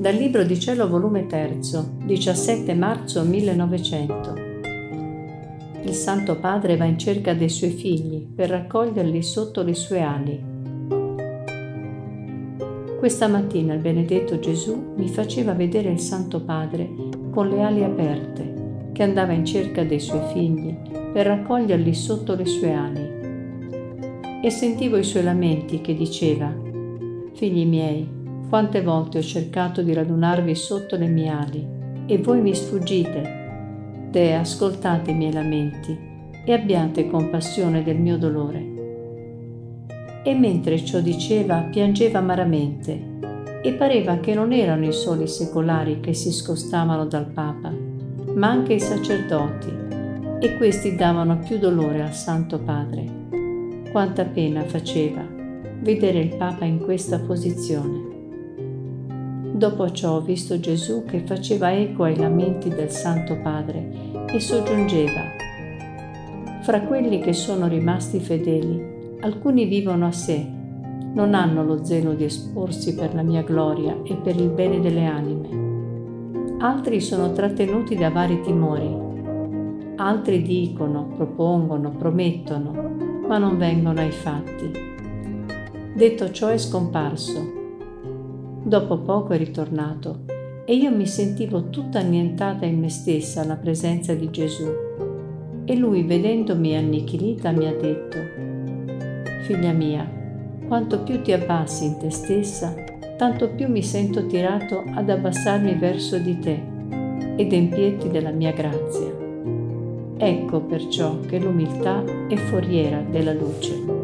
Dal Libro di Cielo, volume 3, 17 marzo 1900. Il Santo Padre va in cerca dei suoi figli per raccoglierli sotto le sue ali. Questa mattina il benedetto Gesù mi faceva vedere il Santo Padre con le ali aperte, che andava in cerca dei suoi figli per raccoglierli sotto le sue ali. E sentivo i suoi lamenti che diceva, Figli miei, quante volte ho cercato di radunarvi sotto le mie ali e voi mi sfuggite. Te ascoltate i miei lamenti e abbiate compassione del mio dolore. E mentre ciò diceva, piangeva amaramente e pareva che non erano i soli secolari che si scostavano dal Papa, ma anche i sacerdoti, e questi davano più dolore al Santo Padre. Quanta pena faceva vedere il Papa in questa posizione. Dopo ciò ho visto Gesù che faceva eco ai lamenti del Santo Padre e soggiungeva, fra quelli che sono rimasti fedeli, alcuni vivono a sé, non hanno lo zelo di esporsi per la mia gloria e per il bene delle anime. Altri sono trattenuti da vari timori, altri dicono, propongono, promettono, ma non vengono ai fatti. Detto ciò è scomparso Dopo poco è ritornato e io mi sentivo tutta annientata in me stessa alla presenza di Gesù. E lui, vedendomi annichilita, mi ha detto, Figlia mia, quanto più ti abbassi in te stessa, tanto più mi sento tirato ad abbassarmi verso di te ed empierti della mia grazia. Ecco perciò che l'umiltà è foriera della luce.